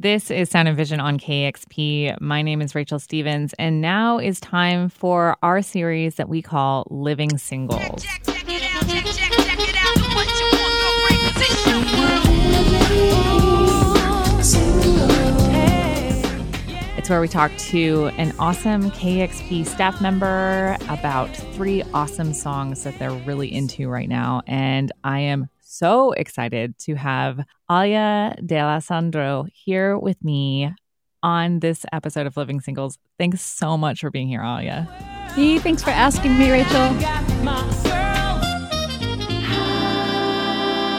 This is Sound and Vision on KEXP. My name is Rachel Stevens, and now is time for our series that we call Living Singles. It's where we talk to an awesome KEXP staff member about three awesome songs that they're really into right now. And I am so excited to have Alia D'Alessandro here with me on this episode of Living Singles. Thanks so much for being here, Alia. Hey, thanks for asking me, Rachel.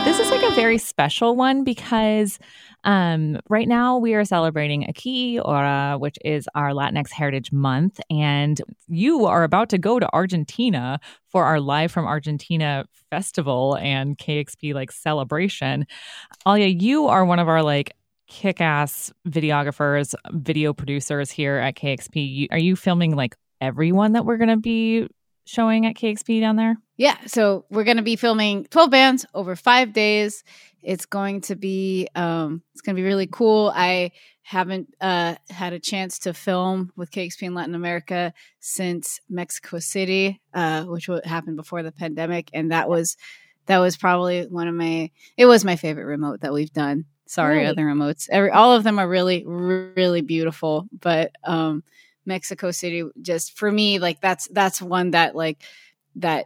This is like a very special one because um, right now, we are celebrating Aquí Ahora, which is our Latinx Heritage Month. And you are about to go to Argentina for our Live from Argentina festival and KEXP like celebration. Alia, you are one of our like kick ass videographers, video producers here at KEXP. are you filming like everyone that we're going to be showing at KEXP down there? Yeah. So we're going to be filming 12 bands over five days. It's going to be um, it's going to be really cool. I haven't uh, had a chance to film with KEXP in Latin America since Mexico City, uh, which happened before the pandemic, and that was that was probably one of my it was my favorite remote that we've done. Sorry, other remotes. Every all of them are really really beautiful, but um, Mexico City just for me like that's that's one that like that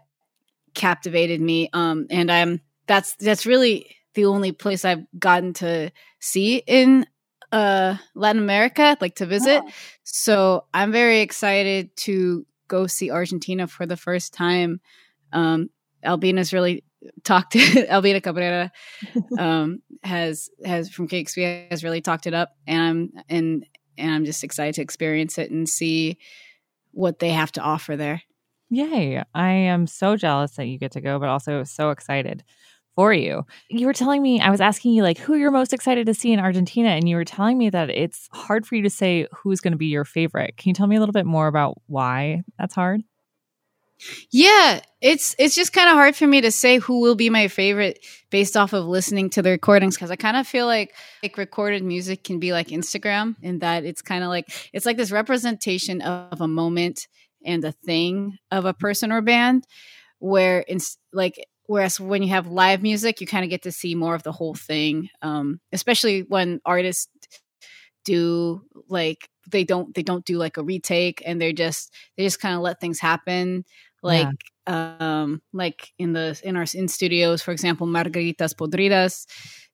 captivated me. Um, and I'm that's that's really the only place I've gotten to see in uh, Latin America, like to visit. Oh. So I'm very excited to go see Argentina for the first time. Um, Albina's really talked to Albina Cabrera um, has has from KEXP has really talked it up, and I'm and and I'm just excited to experience it and see what they have to offer there. Yay! I am so jealous that you get to go, but also so excited for you. You were telling me, I was asking you, like, who you're most excited to see in Argentina. And you were telling me that it's hard for you to say who's going to be your favorite. Can you tell me a little bit more about why that's hard? Yeah, it's it's just kind of hard for me to say who will be my favorite based off of listening to the recordings because I kind of feel like like recorded music can be like Instagram in that it's kind of like it's like this representation of a moment and a thing of a person or band where it's like whereas when you have live music you kind of get to see more of the whole thing um, especially when artists do like they don't they don't do like a retake and they're just they just kind of let things happen like yeah. um like in the in our in studios for example margaritas podridas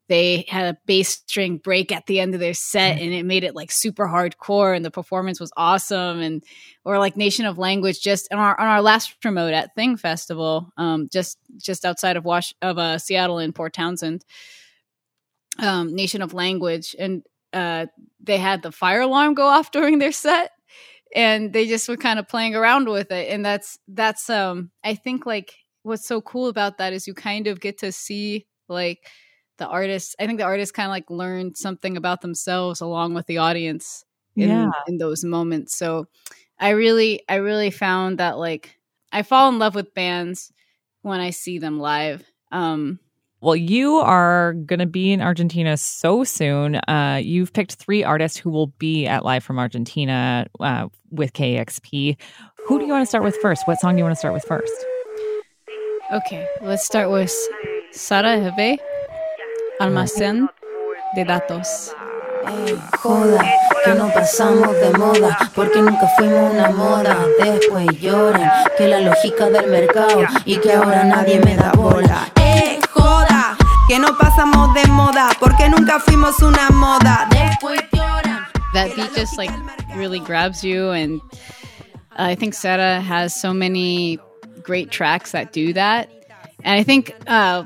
they had a bass string break at the end of their set and it made it like super hardcore and the performance was awesome and or like nation of language just on our on our last remote at thing festival um just just outside of wash of uh seattle in port townsend um nation of language and uh they had the fire alarm go off during their set and they just were kind of playing around with it and that's that's um i think like what's so cool about that is you kind of get to see like the artists i think the artists kind of like learned something about themselves along with the audience in, yeah. in those moments so i really i really found that like i fall in love with bands when i see them live um well, you are going to be in Argentina so soon. Uh, you've picked three artists who will be at Live from Argentina uh, with KEXP. Who do you want to start with first? What song do you want to start with first? Okay, let's start with Sara Hebe Almacén de datos. Ey, joda, que no pasamos de moda, porque nunca fuimos una moda. Después lloran que la lógica del mercado y que ahora nadie me da bola. Ey, joda, que no pasamos de moda, porque nunca fuimos una moda. That beat just like really grabs you, and I think Sara has so many great tracks that do that. And I think uh,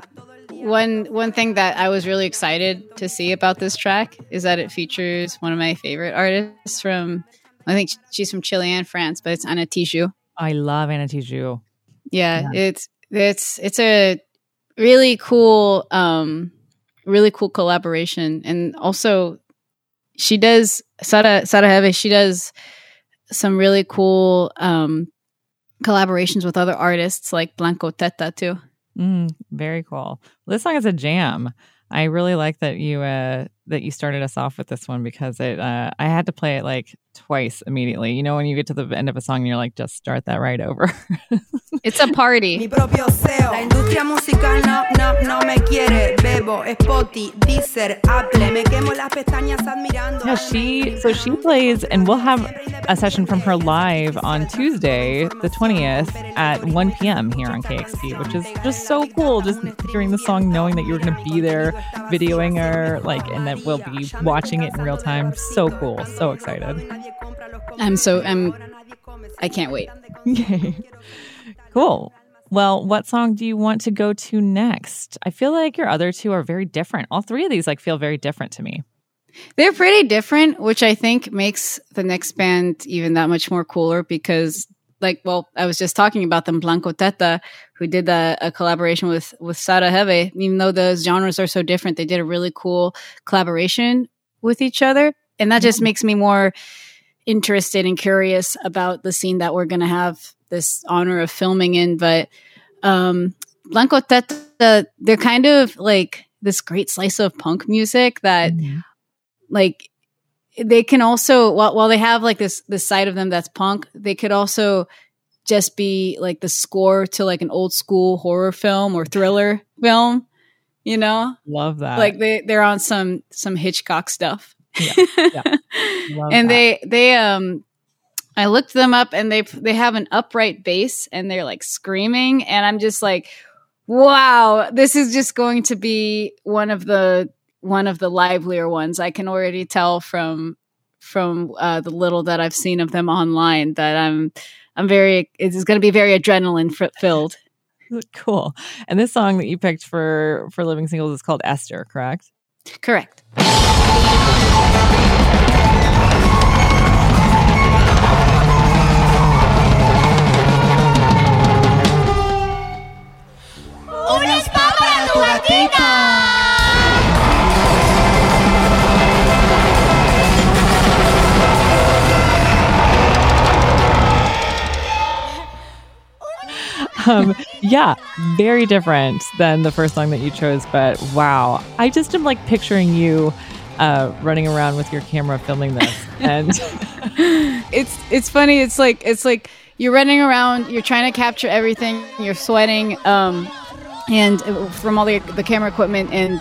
one one thing that I was really excited to see about this track is that it features one of my favorite artists from I think she's from Chile and France, but it's Ana Tijoux. I love Ana Tijoux. Yeah, yeah, it's it's it's a really cool um really cool collaboration and also she does Sara Sara Hebe, she does some really cool um collaborations with other artists like Blanco Teta too. Mm, very cool. This song is a jam. I really like that you uh that you started us off with this one because it uh, I had to play it like twice immediately. You know, when you get to the end of a song, you're like, just start that right over. it's a party. Mi propio SEO. La industria musical no, no, no me quiere. Bebo, Spotify, Deezer, Apple. Me quemo las pestañas admirando. Yeah, she, so she plays, and we'll have a session from her live on Tuesday, the 20th at 1 p.m. here on KEXP, which is just so cool. Just hearing the song, knowing that you're going to be there, videoing her, like, and that we'll be watching it in real time. So cool. So excited. I'm so I'm I can't wait. Yay. Cool. Well, what song do you want to go to next? I feel like your other two are very different. All three of these like feel very different to me. They're pretty different, which I think makes the next band even that much more cooler because like well, I was just talking about them Blanco Teta who did a, a collaboration with with Sara Hebe. Even though those genres are so different, they did a really cool collaboration with each other and that just makes me more interested and curious about the scene that we're going to have this honor of filming in. But um, Blanco Teta, they're kind of like this great slice of punk music that, mm-hmm. like, they can also while, while they have like this this side of them that's punk, they could also just be like the score to like an old school horror film or thriller film. You know, love that. Like they they're on some some Hitchcock stuff. Yeah, yeah. and that. they they um I looked them up and they they have an upright bass and they're like screaming and I'm just like wow this is just going to be one of the one of the livelier ones. I can already tell from from uh, the little that I've seen of them online that I'm I'm very it's going to be very adrenaline filled. Cool. And this song that you picked for for living singles is called Esther correct? Correct um, yeah, very different than the first song that you chose, but wow. I just am like picturing you uh, running around with your camera filming this. And it's it's funny, it's like it's like you're running around, you're trying to capture everything, you're sweating, um, and uh, from all the, the camera equipment and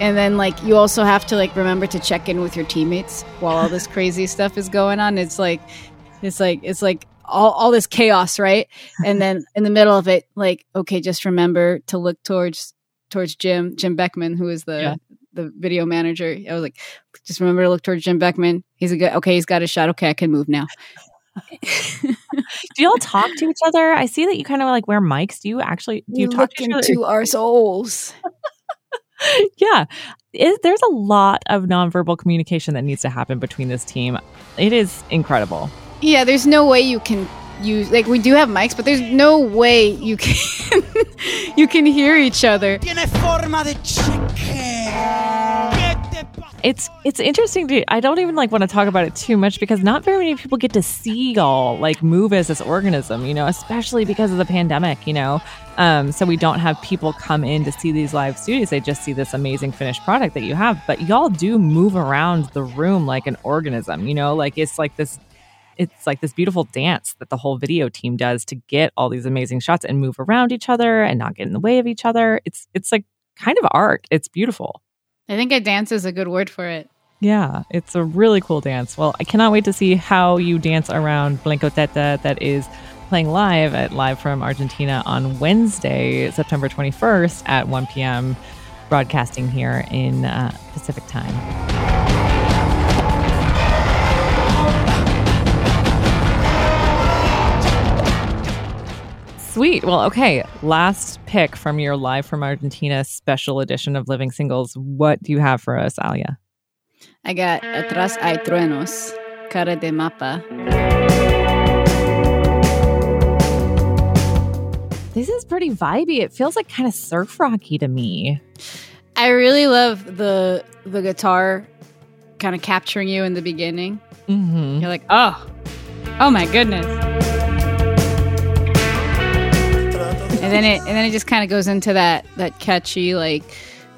and then like you also have to like remember to check in with your teammates while all this crazy stuff is going on it's like it's like it's like all, all this chaos right? And then in the middle of it like okay just remember to look towards towards jim jim beckman who is the yeah. the video manager. I was like just remember to look towards jim beckman. He's a good okay he's got a shot. Okay i can move now. Do y'all talk to each other? I see that you kind of like wear mics. Do you actually do you, you talk to, each other? into our souls. Yeah. It, there's a lot of nonverbal communication that needs to happen between this team. It is incredible yeah, there's no way you can use like we do have mics, but there's no way you can you can hear each other. It's it's interesting to I don't even like want to talk about it too much because not very many people get to see y'all like move as this organism, you know, especially because of the pandemic, you know. Um, so we don't have people come in to see these live studios. They just see this amazing finished product that you have. But y'all do move around the room like an organism, you know, like it's like this it's like this beautiful dance that the whole video team does to get all these amazing shots and move around each other and not get in the way of each other. It's it's like kind of art. It's beautiful. I think a dance is a good word for it. Yeah, it's a really cool dance. Well, I cannot wait to see how you dance around Blanco Teta that is playing live at Live from Argentina on Wednesday, September 21st at 1 p.m., broadcasting here in uh, Pacific time. Sweet. Well, okay. Last pick from your Live from Argentina special edition of Living Singles. What do you have for us, Alia? I got Atrás hay truenos, cara de mapa. This is pretty vibey. It feels like kind of surf rocky to me. I really love the the guitar kind of capturing you in the beginning. Mm-hmm. You're like, oh, oh my goodness. Then it and then it just kind of goes into that that catchy like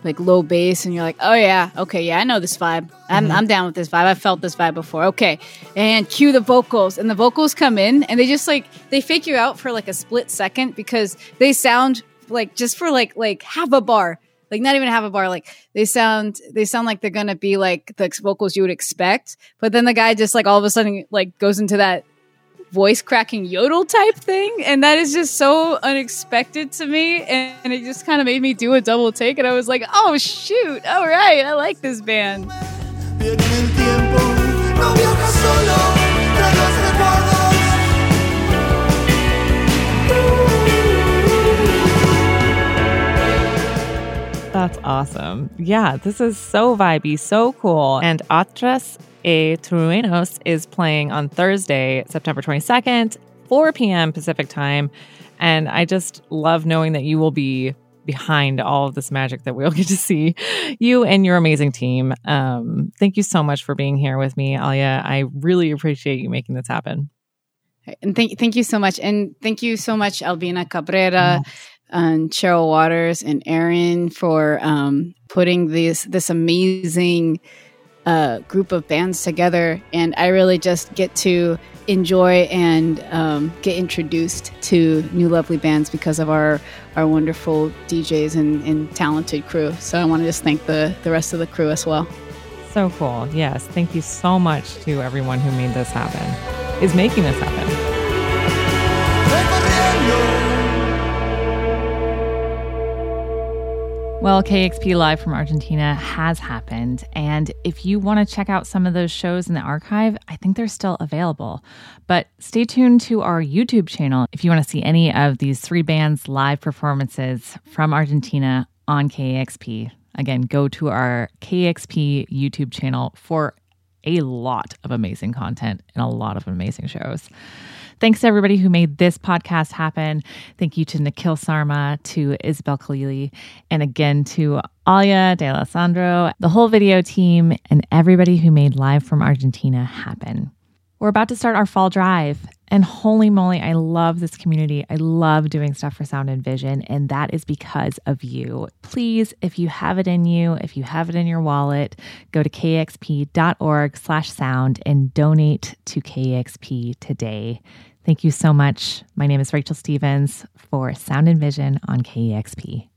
like low bass and you're like, "Oh yeah, okay, yeah, I know this vibe. I'm Mm-hmm. I'm down with this vibe. I felt this vibe before." Okay. And cue the vocals and the vocals come in and they just like they fake you out for like a split second because they sound like just for like like half a bar. Like not even half a bar. Like they sound they sound like they're gonna be like the vocals you would expect. But then the guy just like all of a sudden like goes into that voice cracking yodel type thing and that is just so unexpected to me and, it just kind of made me do a double take and i was like oh shoot all right i like this band. That's awesome. Yeah, this is so vibey, so cool. And Atras e Truenos is playing on Thursday, September 22nd, 4 p.m. Pacific time. And I just love knowing that you will be behind all of this magic that we'll get to see you and your amazing team. Um, thank you so much for being here with me, Alia. I really appreciate you making this happen. and thank, thank you so much and thank you so much albina cabrera and cheryl waters and aaron for um, putting this this amazing uh, group of bands together and i really just get to enjoy and um, get introduced to new lovely bands because of our our wonderful djs and, and talented crew so i want to just thank the the rest of the crew as well So cool. Yes. Thank you so much to everyone who made this happen, is making this happen. Well, KEXP Live from Argentina has happened. And if you want to check out some of those shows in the archive, I think they're still available. But stay tuned to our YouTube channel if you want to see any of these three bands' live performances from Argentina on KEXP. Again, go to our KEXP YouTube channel for a lot of amazing content and a lot of amazing shows. Thanks to everybody who made this podcast happen. Thank you to Nikhil Sarma, to Isabel Khalili, and again to Alia De Alessandro, the whole video team, and everybody who made Live from Argentina happen. We're about to start our fall drive. And holy moly, I love this community. I love doing stuff for Sound and Vision, and that is because of you. Please, if you have it in you, if you have it in your wallet, go to kexp.org slash sound and donate to KEXP today. Thank you so much. My name is Rachel Stevens for Sound and Vision on KEXP.